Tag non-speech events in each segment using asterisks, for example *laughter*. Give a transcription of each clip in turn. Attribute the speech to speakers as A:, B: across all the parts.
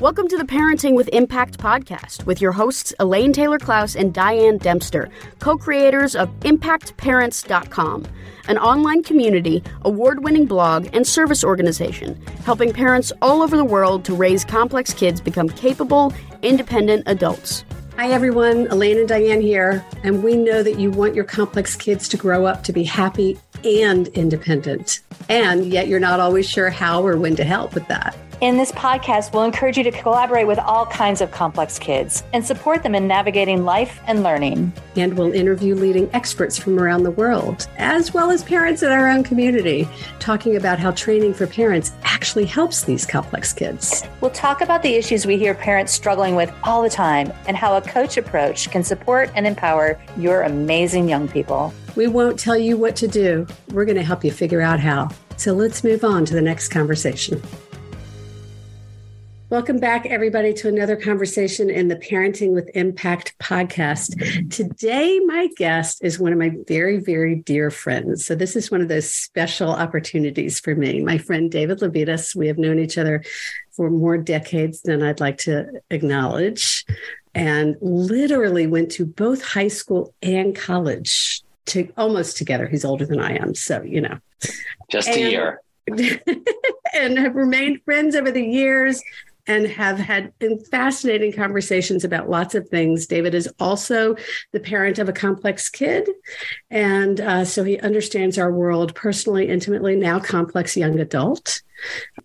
A: Welcome to the Parenting with Impact podcast with your hosts Elaine Taylor Klaus and Diane Dempster, co creators of ImpactParents.com, an online community, award winning blog, and service organization helping parents all over the world to raise complex kids become capable, independent adults.
B: Hi, everyone. Elaine and Diane here. And we know that you want your complex kids to grow up to be happy and independent. And yet you're not always sure how or when to help with that.
C: In this podcast, we'll encourage you to collaborate with all kinds of complex kids and support them in navigating life and learning.
B: And we'll interview leading experts from around the world, as well as parents in our own community, talking about how training for parents actually helps these complex kids.
C: We'll talk about the issues we hear parents struggling with all the time and how a coach approach can support and empower your amazing young people.
B: We won't tell you what to do, we're going to help you figure out how. So let's move on to the next conversation. Welcome back, everybody, to another conversation in the Parenting with Impact podcast. Today, my guest is one of my very, very dear friends. So, this is one of those special opportunities for me. My friend David Levitas, we have known each other for more decades than I'd like to acknowledge, and literally went to both high school and college to almost together. He's older than I am. So, you know,
D: just and, a year. *laughs*
B: and have remained friends over the years and have had fascinating conversations about lots of things. David is also the parent of a complex kid. And uh, so he understands our world personally, intimately, now complex young adult.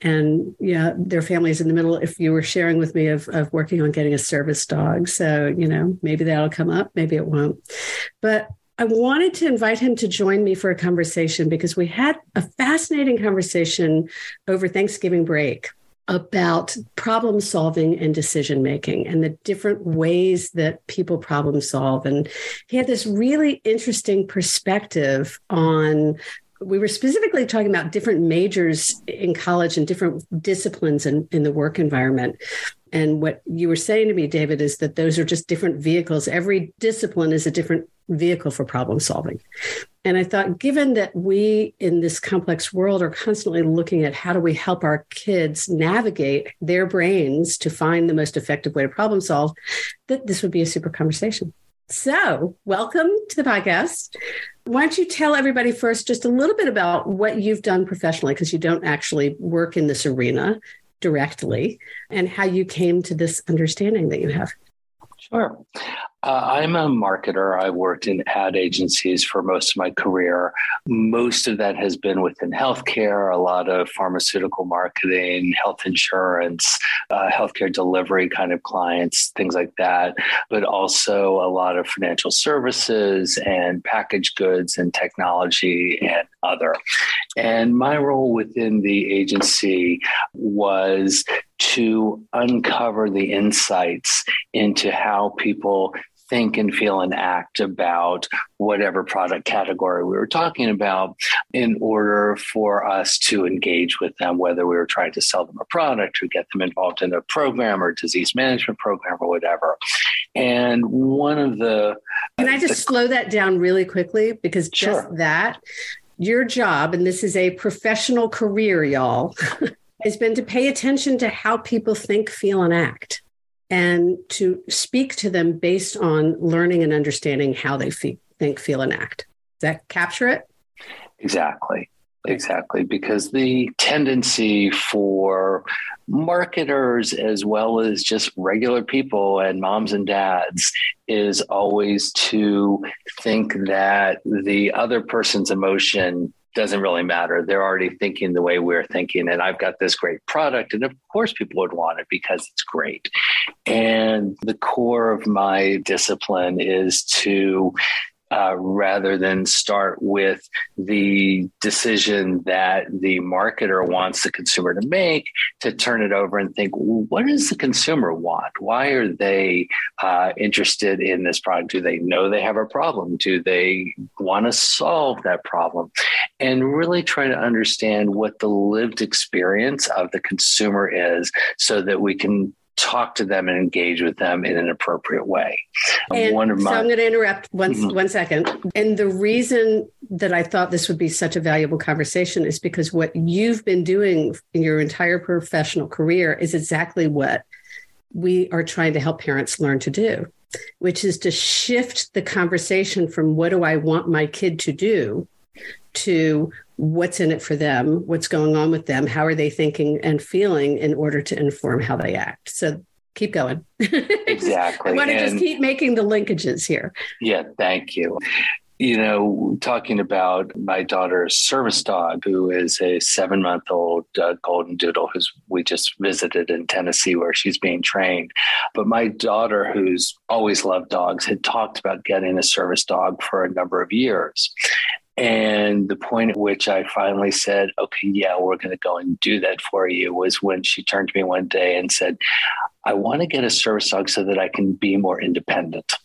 B: And yeah, their family is in the middle. If you were sharing with me of, of working on getting a service dog. So, you know, maybe that'll come up, maybe it won't. But I wanted to invite him to join me for a conversation because we had a fascinating conversation over Thanksgiving break about problem solving and decision making and the different ways that people problem solve. And he had this really interesting perspective on. We were specifically talking about different majors in college and different disciplines in, in the work environment. And what you were saying to me, David, is that those are just different vehicles. Every discipline is a different vehicle for problem solving. And I thought, given that we in this complex world are constantly looking at how do we help our kids navigate their brains to find the most effective way to problem solve, that this would be a super conversation. So, welcome to the podcast. Why don't you tell everybody first just a little bit about what you've done professionally, because you don't actually work in this arena directly, and how you came to this understanding that you have?
D: Sure. Uh, I'm a marketer. I worked in ad agencies for most of my career. Most of that has been within healthcare, a lot of pharmaceutical marketing, health insurance, uh, healthcare delivery kind of clients, things like that, but also a lot of financial services and packaged goods and technology and other. And my role within the agency was to uncover the insights into how people think and feel and act about whatever product category we were talking about in order for us to engage with them, whether we were trying to sell them a product or get them involved in a program or disease management program or whatever. And one of the.
B: Can I just the, slow that down really quickly? Because just sure. that, your job, and this is a professional career, y'all. *laughs* has been to pay attention to how people think, feel, and act and to speak to them based on learning and understanding how they fe- think, feel, and act. Does that capture it?
D: Exactly. Exactly. Because the tendency for marketers as well as just regular people and moms and dads is always to think that the other person's emotion doesn't really matter. They're already thinking the way we're thinking. And I've got this great product. And of course, people would want it because it's great. And the core of my discipline is to uh, rather than start with the decision that the marketer wants the consumer to make, to turn it over and think, well, what does the consumer want? Why are they uh, interested in this product? Do they know they have a problem? Do they want to solve that problem? And really try to understand what the lived experience of the consumer is so that we can talk to them and engage with them in an appropriate way.
B: And One of my, so I'm going to interrupt one, mm-hmm. one second. And the reason that I thought this would be such a valuable conversation is because what you've been doing in your entire professional career is exactly what we are trying to help parents learn to do, which is to shift the conversation from what do I want my kid to do to what's in it for them, what's going on with them, how are they thinking and feeling in order to inform how they act. So keep going. *laughs*
D: Exactly.
B: I want to just keep making the linkages here.
D: Yeah, thank you. You know, talking about my daughter's service dog, who is a seven month old uh, golden doodle, who's we just visited in Tennessee where she's being trained. But my daughter, who's always loved dogs, had talked about getting a service dog for a number of years. And the point at which I finally said, okay, yeah, we're going to go and do that for you was when she turned to me one day and said, I want to get a service dog so that I can be more independent. *laughs*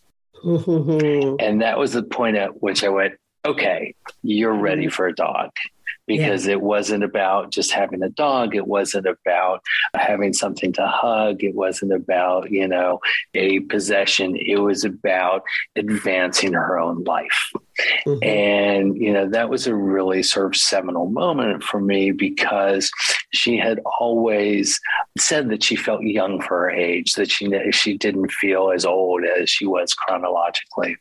D: And that was the point at which I went, okay, you're ready mm-hmm. for a dog because yeah. it wasn't about just having a dog. It wasn't about having something to hug. It wasn't about, you know, a possession. It was about advancing her own life. Mm-hmm. And, you know, that was a really sort of seminal moment for me because she had always said that she felt young for her age, that she, she didn't feel as old as she was chronologically.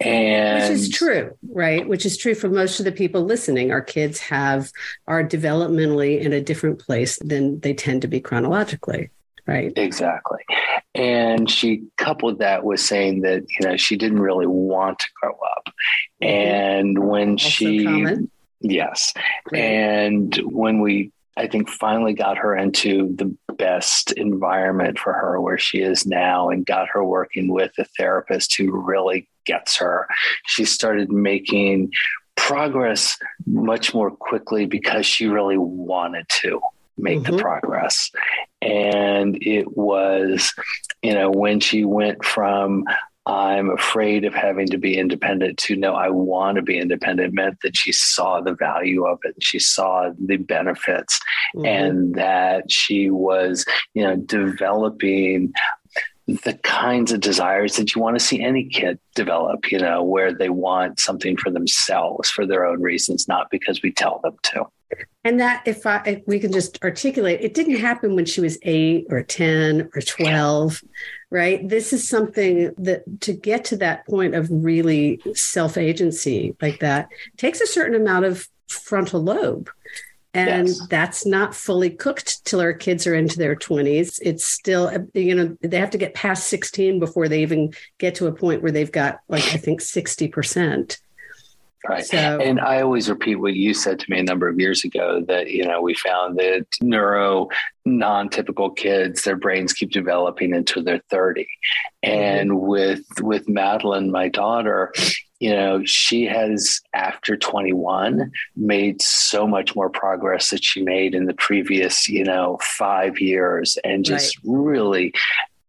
D: And
B: which is true, right? Which is true for most of the people listening. Our kids have are developmentally in a different place than they tend to be chronologically, right?
D: Exactly. And she coupled that with saying that, you know, she didn't really want to grow up. Mm-hmm. And when also she common. Yes. Right. And when we I think finally got her into the best environment for her where she is now and got her working with a therapist who really gets her. She started making progress much more quickly because she really wanted to make mm-hmm. the progress. And it was, you know, when she went from I'm afraid of having to be independent to know I want to be independent meant that she saw the value of it. She saw the benefits mm-hmm. and that she was, you know, developing the kinds of desires that you want to see any kid develop, you know, where they want something for themselves for their own reasons, not because we tell them to.
B: And that, if, I, if we can just articulate, it didn't happen when she was eight or 10 or 12, right? This is something that to get to that point of really self agency like that takes a certain amount of frontal lobe. And yes. that's not fully cooked till our kids are into their 20s. It's still, you know, they have to get past 16 before they even get to a point where they've got, like, I think 60%.
D: Right. So, and I always repeat what you said to me a number of years ago that, you know, we found that neuro non typical kids, their brains keep developing until they're 30. And mm-hmm. with, with Madeline, my daughter, you know, she has, after 21, made so much more progress that she made in the previous, you know, five years and just right. really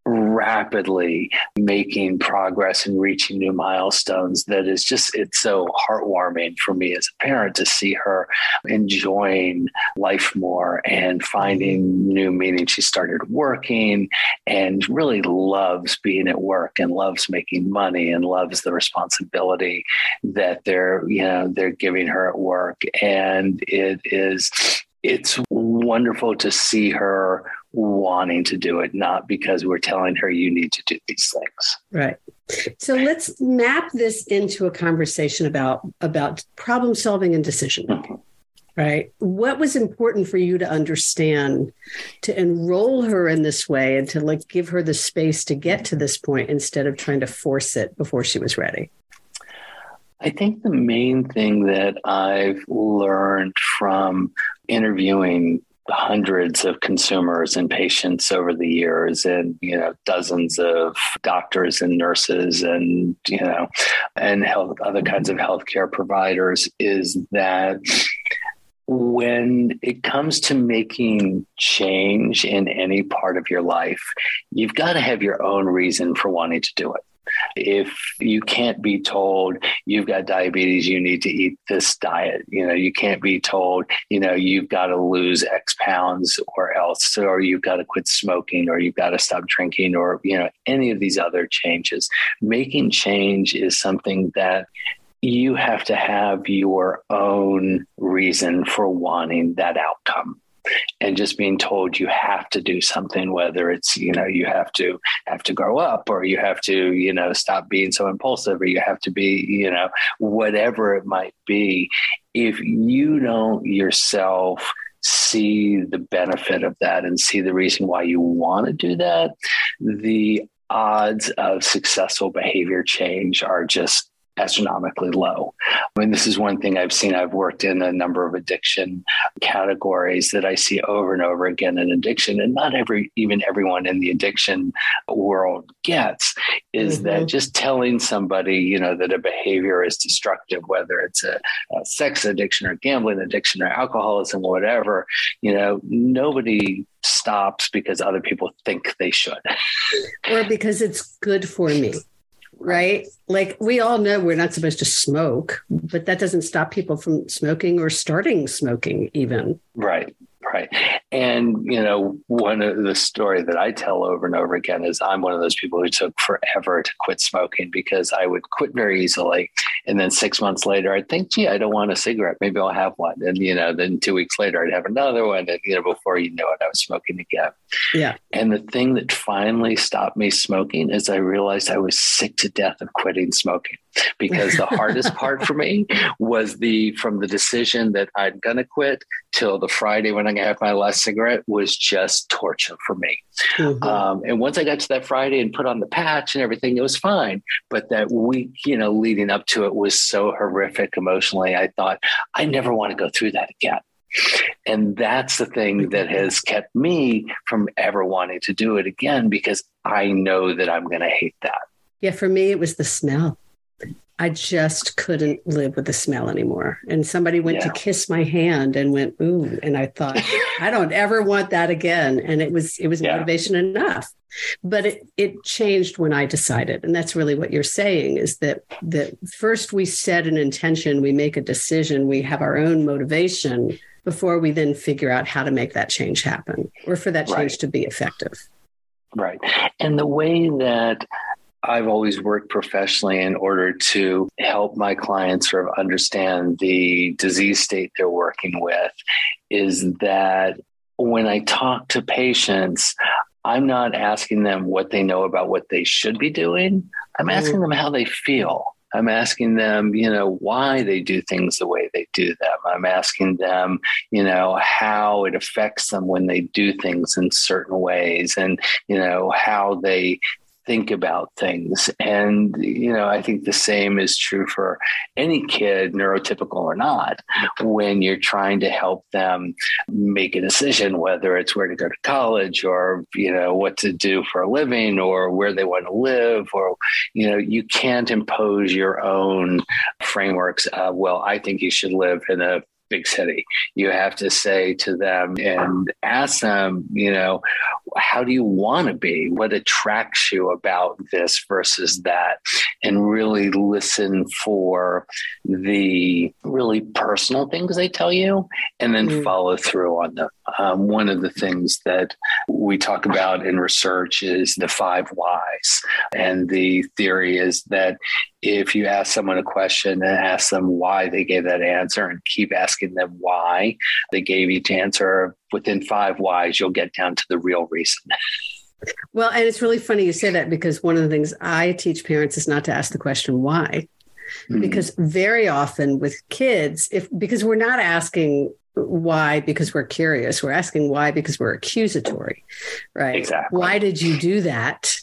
D: rapidly making progress and reaching new milestones that is just it's so heartwarming for me as a parent to see her enjoying life more and finding new meaning. She started working and really loves being at work and loves making money and loves the responsibility that they're you know they're giving her at work. And it is it's wonderful to see her wanting to do it, not because we're telling her you need to do these things.
B: Right. So let's map this into a conversation about about problem solving and decision mm-hmm. Right. What was important for you to understand to enroll her in this way and to like give her the space to get to this point instead of trying to force it before she was ready?
D: I think the main thing that I've learned from interviewing hundreds of consumers and patients over the years and you know dozens of doctors and nurses and you know and health other kinds of healthcare providers is that when it comes to making change in any part of your life you've got to have your own reason for wanting to do it if you can't be told you've got diabetes, you need to eat this diet. You know, you can't be told, you know, you've got to lose X pounds or else, or you've got to quit smoking or you've got to stop drinking or, you know, any of these other changes. Making change is something that you have to have your own reason for wanting that outcome. And just being told you have to do something whether it's you know you have to have to grow up or you have to you know stop being so impulsive or you have to be you know whatever it might be. If you don't yourself see the benefit of that and see the reason why you want to do that the odds of successful behavior change are just astronomically low. I mean, this is one thing I've seen. I've worked in a number of addiction categories that I see over and over again in addiction, and not every, even everyone in the addiction world gets, is mm-hmm. that just telling somebody, you know, that a behavior is destructive, whether it's a, a sex addiction or gambling addiction or alcoholism or whatever, you know, nobody stops because other people think they should.
B: or because it's good for me right? Like we all know we're not supposed to smoke, but that doesn't stop people from smoking or starting smoking, even.
D: Right. Right. And, you know, one of the story that I tell over and over again is I'm one of those people who took forever to quit smoking because I would quit very easily. And then six months later, I'd think, gee, I don't want a cigarette. Maybe I'll have one. And, you know, then two weeks later, I'd have another one. And, you know, before you know it, I was smoking again.
B: Yeah.
D: And the thing that finally stopped me smoking is I realized I was sick to death of quitting smoking because the hardest *laughs* part for me was the from the decision that I'm going to quit till the Friday when I have my last cigarette was just torture for me. Mm-hmm. Um, and once I got to that Friday and put on the patch and everything, it was fine. But that week, you know, leading up to it was so horrific emotionally. I thought I never want to go through that again. And that's the thing that has kept me from ever wanting to do it again because I know that I'm going to hate that.
B: Yeah, for me, it was the smell. I just couldn't live with the smell anymore. And somebody went yeah. to kiss my hand and went, ooh. And I thought, *laughs* I don't ever want that again. And it was it was yeah. motivation enough. But it it changed when I decided. And that's really what you're saying is that that first we set an intention, we make a decision, we have our own motivation before we then figure out how to make that change happen or for that change right. to be effective.
D: Right. And the way that I've always worked professionally in order to help my clients sort of understand the disease state they're working with is that when I talk to patients, I'm not asking them what they know about what they should be doing. I'm mm-hmm. asking them how they feel. I'm asking them, you know, why they do things the way they do them. I'm asking them, you know, how it affects them when they do things in certain ways and, you know, how they think about things. And, you know, I think the same is true for any kid, neurotypical or not, when you're trying to help them make a decision, whether it's where to go to college or, you know, what to do for a living or where they want to live, or, you know, you can't impose your own frameworks. Uh, well, I think you should live in a big city. You have to say to them and ask them, you know, how do you want to be? What attracts you about this versus that? And really listen for the really personal things they tell you and then mm. follow through on them. Um, one of the things that we talk about in research is the five whys. And the theory is that if you ask someone a question and ask them why they gave that answer and keep asking them why they gave each answer within five whys, you'll get down to the real reason.
B: Well, and it's really funny you say that because one of the things I teach parents is not to ask the question why. Mm-hmm. Because very often with kids, if because we're not asking why because we're curious, we're asking why because we're accusatory, right?
D: Exactly.
B: Why did you do that?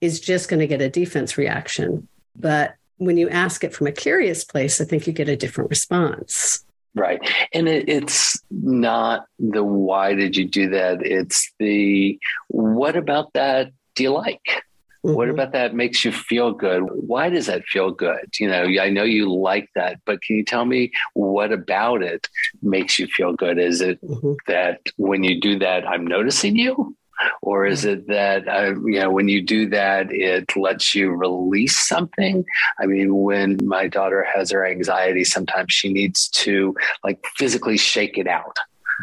B: Is just going to get a defense reaction. But when you ask it from a curious place, I think you get a different response.
D: Right. And it, it's not the why did you do that? It's the what about that do you like? Mm-hmm. What about that makes you feel good? Why does that feel good? You know, I know you like that, but can you tell me what about it makes you feel good? Is it mm-hmm. that when you do that, I'm noticing you? or is it that uh, you know when you do that it lets you release something i mean when my daughter has her anxiety sometimes she needs to like physically shake it out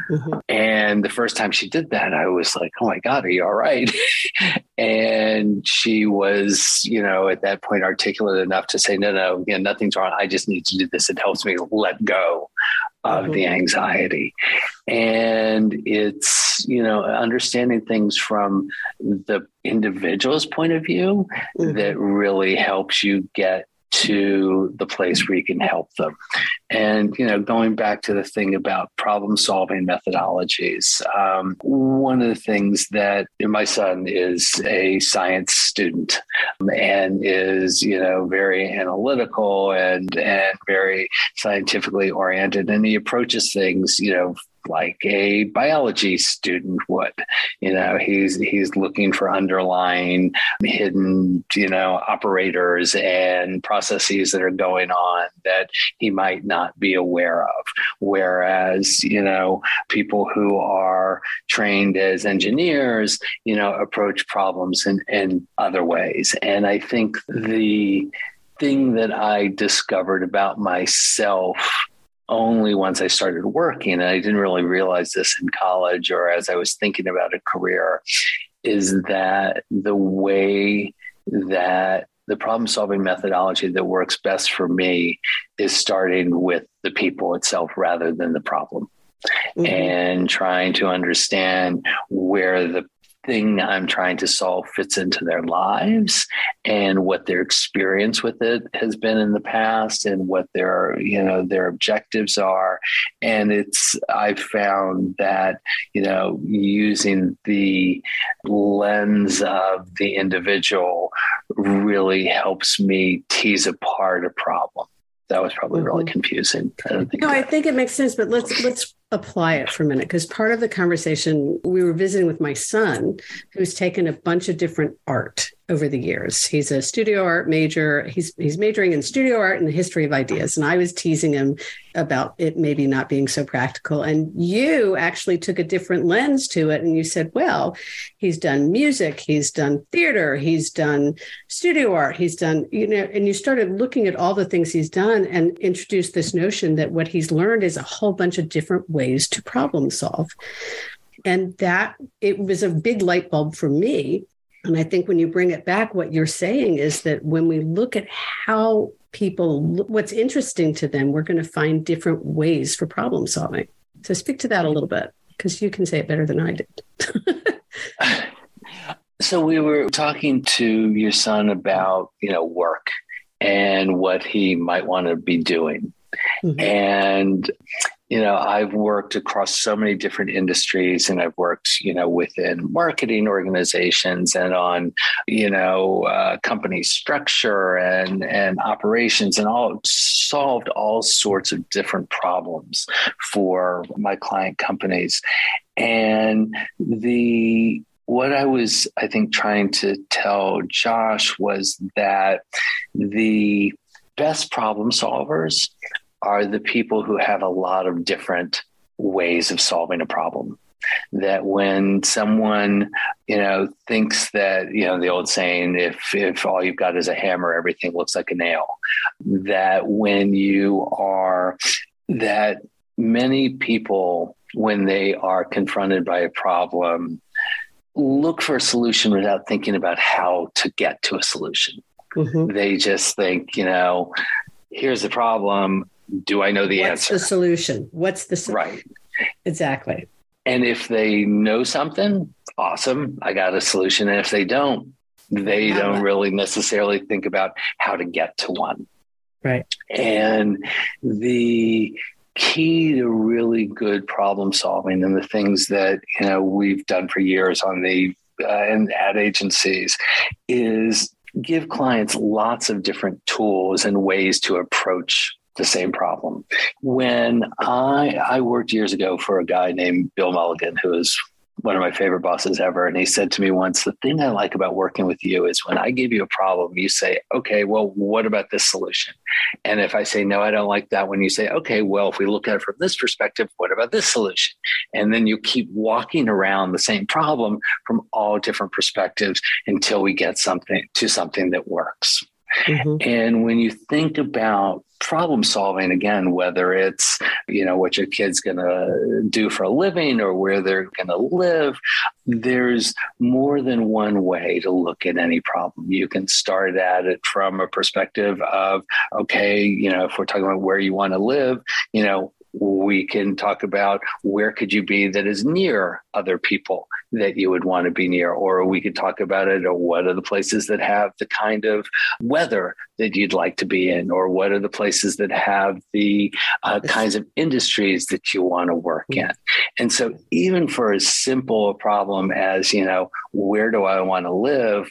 D: Mm-hmm. And the first time she did that, I was like, oh my God, are you all right? *laughs* and she was, you know, at that point articulate enough to say, no, no, again, nothing's wrong. I just need to do this. It helps me let go of mm-hmm. the anxiety. And it's, you know, understanding things from the individual's point of view mm-hmm. that really helps you get to the place where you can help them. And, you know, going back to the thing about problem solving methodologies, um, one of the things that my son is a science student and is, you know, very analytical and, and very scientifically oriented. And he approaches things, you know, like a biology student would. You know, he's he's looking for underlying hidden, you know, operators and processes that are going on that he might not be aware of. Whereas, you know, people who are trained as engineers, you know, approach problems in, in other ways. And I think the thing that I discovered about myself only once I started working, and I didn't really realize this in college or as I was thinking about a career, is that the way that the problem solving methodology that works best for me is starting with the people itself rather than the problem. Mm-hmm. And trying to understand where the thing I'm trying to solve fits into their lives and what their experience with it has been in the past and what their you know their objectives are. And it's I've found that you know using the lens of the individual really helps me tease apart a problem that was probably really mm-hmm. confusing.
B: I no, that. I think it makes sense, but let's let's apply it for a minute because part of the conversation we were visiting with my son who's taken a bunch of different art over the years he's a studio art major he's he's majoring in studio art and the history of ideas and i was teasing him about it maybe not being so practical and you actually took a different lens to it and you said well he's done music he's done theater he's done studio art he's done you know and you started looking at all the things he's done and introduced this notion that what he's learned is a whole bunch of different ways to problem solve. And that it was a big light bulb for me. And I think when you bring it back, what you're saying is that when we look at how people, what's interesting to them, we're going to find different ways for problem solving. So speak to that a little bit because you can say it better than I did. *laughs*
D: so we were talking to your son about, you know, work and what he might want to be doing. Mm-hmm. And you know, I've worked across so many different industries and I've worked, you know, within marketing organizations and on, you know, uh, company structure and, and operations and all solved all sorts of different problems for my client companies. And the, what I was, I think, trying to tell Josh was that the best problem solvers are the people who have a lot of different ways of solving a problem. That when someone you know thinks that you know the old saying if if all you've got is a hammer everything looks like a nail. That when you are that many people when they are confronted by a problem look for a solution without thinking about how to get to a solution. Mm-hmm. they just think you know here's the problem do I know the
B: What's
D: answer?
B: the solution? What's the solution?
D: right?
B: Exactly.
D: And if they know something, awesome, I got a solution. And if they don't, they don't really necessarily think about how to get to one.
B: Right.
D: And the key to really good problem solving and the things that you know we've done for years on the uh, and ad agencies is give clients lots of different tools and ways to approach the same problem. When I I worked years ago for a guy named Bill Mulligan, who is one of my favorite bosses ever. And he said to me once, the thing I like about working with you is when I give you a problem, you say, okay, well, what about this solution? And if I say, no, I don't like that when you say, okay, well, if we look at it from this perspective, what about this solution? And then you keep walking around the same problem from all different perspectives until we get something to something that works. Mm-hmm. And when you think about problem solving again whether it's you know what your kid's going to do for a living or where they're going to live there's more than one way to look at any problem you can start at it from a perspective of okay you know if we're talking about where you want to live you know we can talk about where could you be that is near other people that you would want to be near or we could talk about it or what are the places that have the kind of weather that you'd like to be in or what are the places that have the uh, kinds of industries that you want to work in. And so even for as simple a problem as you know where do i want to live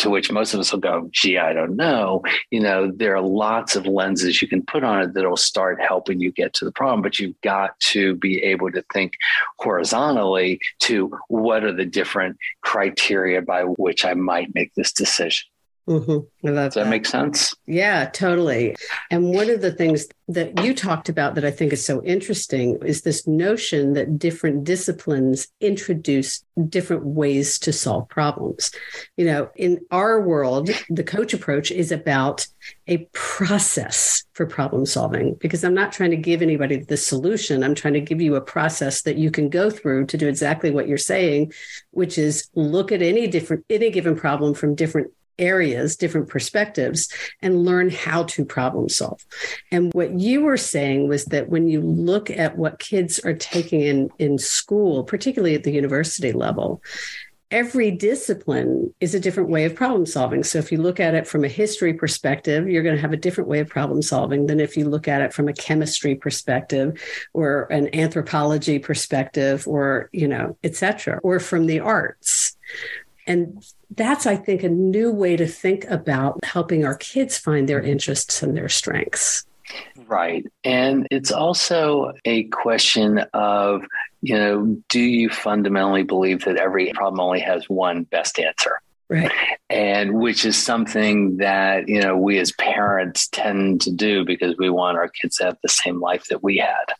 D: to which most of us will go, gee, I don't know. You know, there are lots of lenses you can put on it that'll start helping you get to the problem, but you've got to be able to think horizontally to what are the different criteria by which I might make this decision.
B: Mm-hmm.
D: Does that, that make sense?
B: Yeah, totally. And one of the things that you talked about that I think is so interesting is this notion that different disciplines introduce different ways to solve problems. You know, in our world, the coach approach is about a process for problem solving because I'm not trying to give anybody the solution. I'm trying to give you a process that you can go through to do exactly what you're saying, which is look at any different any given problem from different areas, different perspectives, and learn how to problem solve. And what you were saying was that when you look at what kids are taking in, in school, particularly at the university level, every discipline is a different way of problem solving. So if you look at it from a history perspective, you're going to have a different way of problem solving than if you look at it from a chemistry perspective or an anthropology perspective or, you know, et cetera, or from the arts. And that's, I think, a new way to think about helping our kids find their interests and their strengths.
D: Right. And it's also a question of, you know, do you fundamentally believe that every problem only has one best answer?
B: Right.
D: And which is something that, you know, we as parents tend to do because we want our kids to have the same life that we had.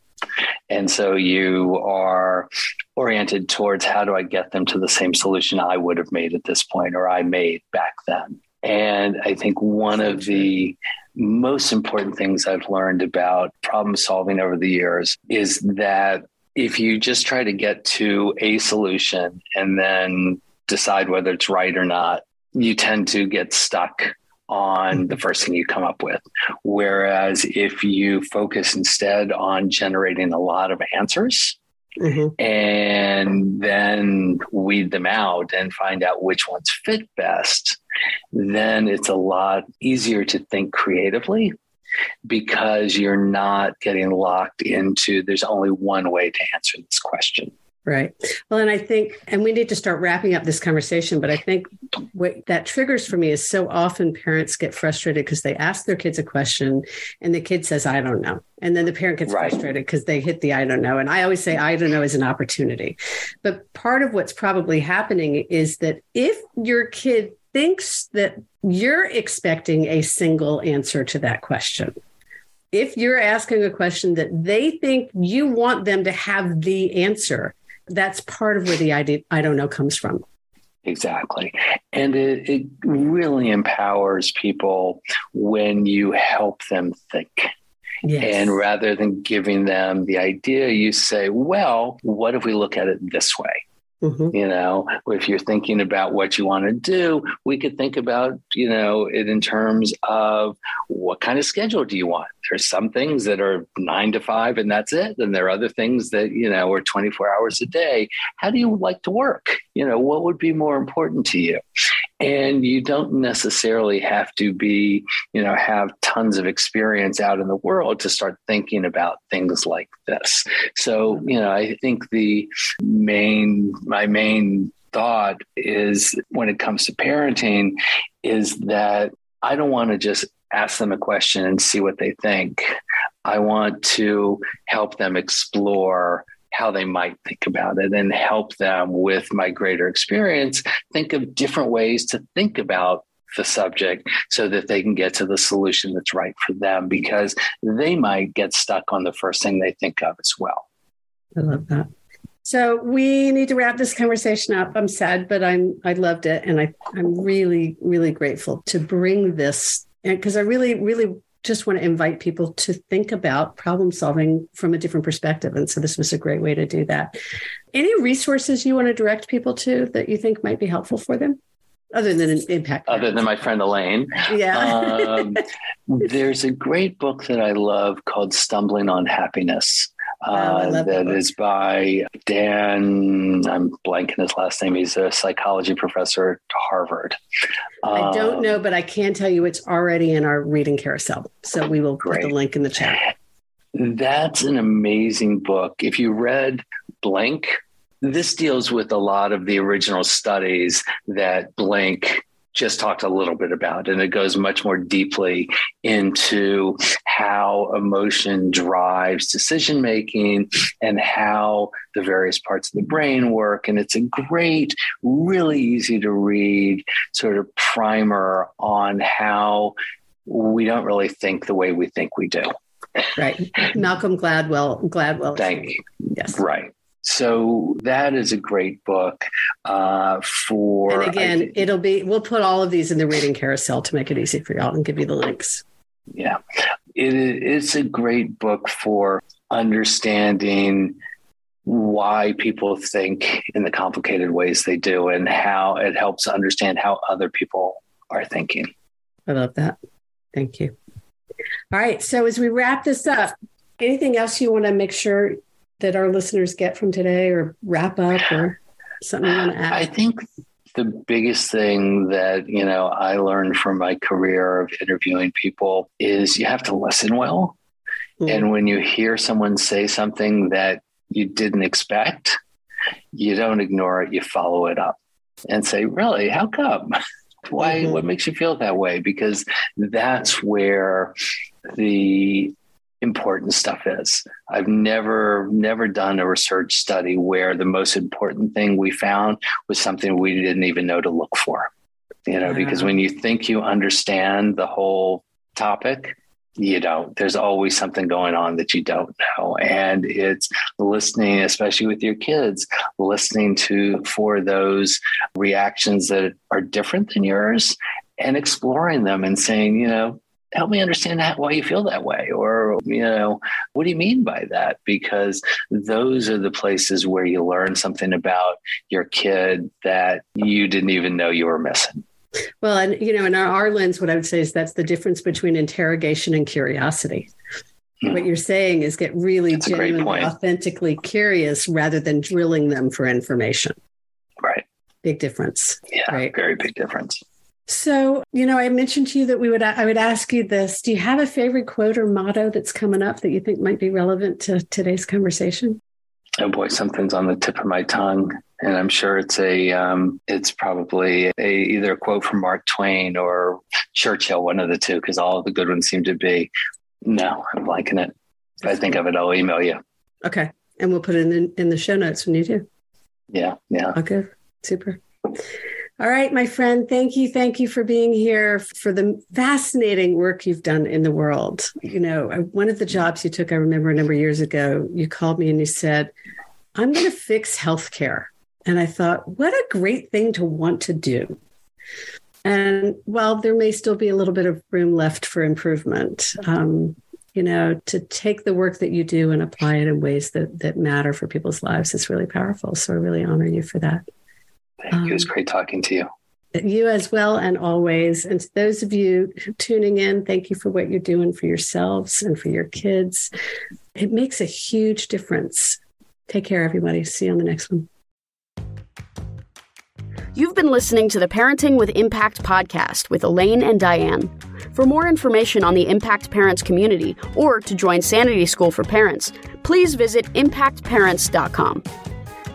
D: And so you are oriented towards how do I get them to the same solution I would have made at this point or I made back then. And I think one of the most important things I've learned about problem solving over the years is that if you just try to get to a solution and then decide whether it's right or not, you tend to get stuck on the first thing you come up with. Whereas if you focus instead on generating a lot of answers, Mm-hmm. and then weed them out and find out which ones fit best, then it's a lot easier to think creatively because you're not getting locked into there's only one way to answer this question.
B: Right. Well, and I think, and we need to start wrapping up this conversation, but I think what that triggers for me is so often parents get frustrated because they ask their kids a question and the kid says, I don't know. And then the parent gets right. frustrated because they hit the I don't know. And I always say, I don't know is an opportunity. But part of what's probably happening is that if your kid thinks that you're expecting a single answer to that question, if you're asking a question that they think you want them to have the answer, that's part of where the idea I don't know comes from.
D: Exactly. And it, it really empowers people when you help them think. Yes. And rather than giving them the idea, you say, well, what if we look at it this way? Mm-hmm. You know, if you're thinking about what you want to do, we could think about, you know, it in terms of what kind of schedule do you want? There's some things that are nine to five and that's it. And there are other things that, you know, are 24 hours a day. How do you like to work? You know, what would be more important to you? And you don't necessarily have to be you know have tons of experience out in the world to start thinking about things like this. So you know i think the main my main thought is when it comes to parenting is that i don't want to just ask them a question and see what they think. I want to help them explore how they might think about it and help them with my greater experience think of different ways to think about the subject so that they can get to the solution that's right for them because they might get stuck on the first thing they think of as well.
B: I love that. So we need to wrap this conversation up. I'm sad, but I'm I loved it and I I'm really really grateful to bring this because I really, really just want to invite people to think about problem solving from a different perspective. And so this was a great way to do that. Any resources you want to direct people to that you think might be helpful for them? Other than an impact.
D: Other than my friend Elaine.
B: Yeah. um,
D: there's a great book that I love called Stumbling on Happiness.
B: Oh, uh,
D: that, that is by Dan. I'm blanking his last name. He's a psychology professor at Harvard.
B: I don't um, know, but I can tell you it's already in our reading carousel. So we will great. put the link in the chat.
D: That's an amazing book. If you read Blink, this deals with a lot of the original studies that Blink just talked a little bit about, and it goes much more deeply into how emotion drives decision making and how the various parts of the brain work. And it's a great, really easy to read sort of primer on how we don't really think the way we think we do.
B: Right. *laughs* Malcolm Gladwell. Gladwell.
D: Thank you. Yes. Right. So that is a great book uh, for.
B: And again, think, it'll be. We'll put all of these in the reading carousel to make it easy for y'all and give you the links.
D: Yeah, it, it's a great book for understanding why people think in the complicated ways they do and how it helps understand how other people are thinking.
B: I love that. Thank you. All right. So as we wrap this up, anything else you want to make sure that our listeners get from today or wrap up or something you want to add?
D: I think the biggest thing that, you know, I learned from my career of interviewing people is you have to listen well. Mm. And when you hear someone say something that you didn't expect, you don't ignore it, you follow it up and say, Really, how come? Why? Mm-hmm. What makes you feel that way? Because that's where the important stuff is. I've never never done a research study where the most important thing we found was something we didn't even know to look for. You know, because when you think you understand the whole topic, you don't. There's always something going on that you don't know. And it's listening, especially with your kids, listening to for those reactions that are different than yours and exploring them and saying, you know, help me understand that, why you feel that way or you know what do you mean by that? Because those are the places where you learn something about your kid that you didn't even know you were missing.
B: Well and you know in our, our lens what i would say is that's the difference between interrogation and curiosity. Hmm. what you're saying is get really that's genuinely authentically curious rather than drilling them for information.
D: Right.
B: Big difference.
D: Yeah right? very big difference
B: so, you know, I mentioned to you that we would I would ask you this. Do you have a favorite quote or motto that's coming up that you think might be relevant to today's conversation?
D: Oh boy, something's on the tip of my tongue, and I'm sure it's a um, it's probably a either a quote from Mark Twain or Churchill, one of the two, because all of the good ones seem to be. No, I'm liking it. If I think of it, I'll email you.
B: Okay, and we'll put it in the, in the show notes when you do.
D: Yeah, yeah.
B: Okay, super. All right, my friend, thank you. Thank you for being here for the fascinating work you've done in the world. You know, one of the jobs you took, I remember a number of years ago, you called me and you said, I'm going to fix healthcare. And I thought, what a great thing to want to do. And while there may still be a little bit of room left for improvement, um, you know, to take the work that you do and apply it in ways that that matter for people's lives is really powerful. So I really honor you for that.
D: Thank um, you. It was great talking to you.
B: You as well, and always. And to those of you tuning in, thank you for what you're doing for yourselves and for your kids. It makes a huge difference. Take care, everybody. See you on the next one.
A: You've been listening to the Parenting with Impact podcast with Elaine and Diane. For more information on the Impact Parents community or to join Sanity School for Parents, please visit impactparents.com.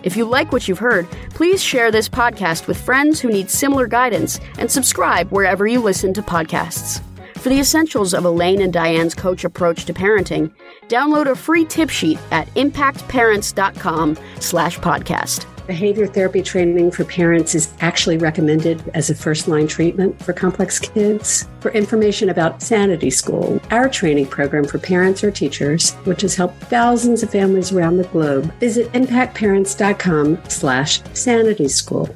A: If you like what you've heard, please share this podcast with friends who need similar guidance and subscribe wherever you listen to podcasts. For the essentials of Elaine and Diane's coach approach to parenting, download a free tip sheet at impactparents.com slash podcast.
B: Behavior therapy training for parents is actually recommended as a first line treatment for complex kids. For information about Sanity School, our training program for parents or teachers, which has helped thousands of families around the globe, visit impactparents.com slash sanity school.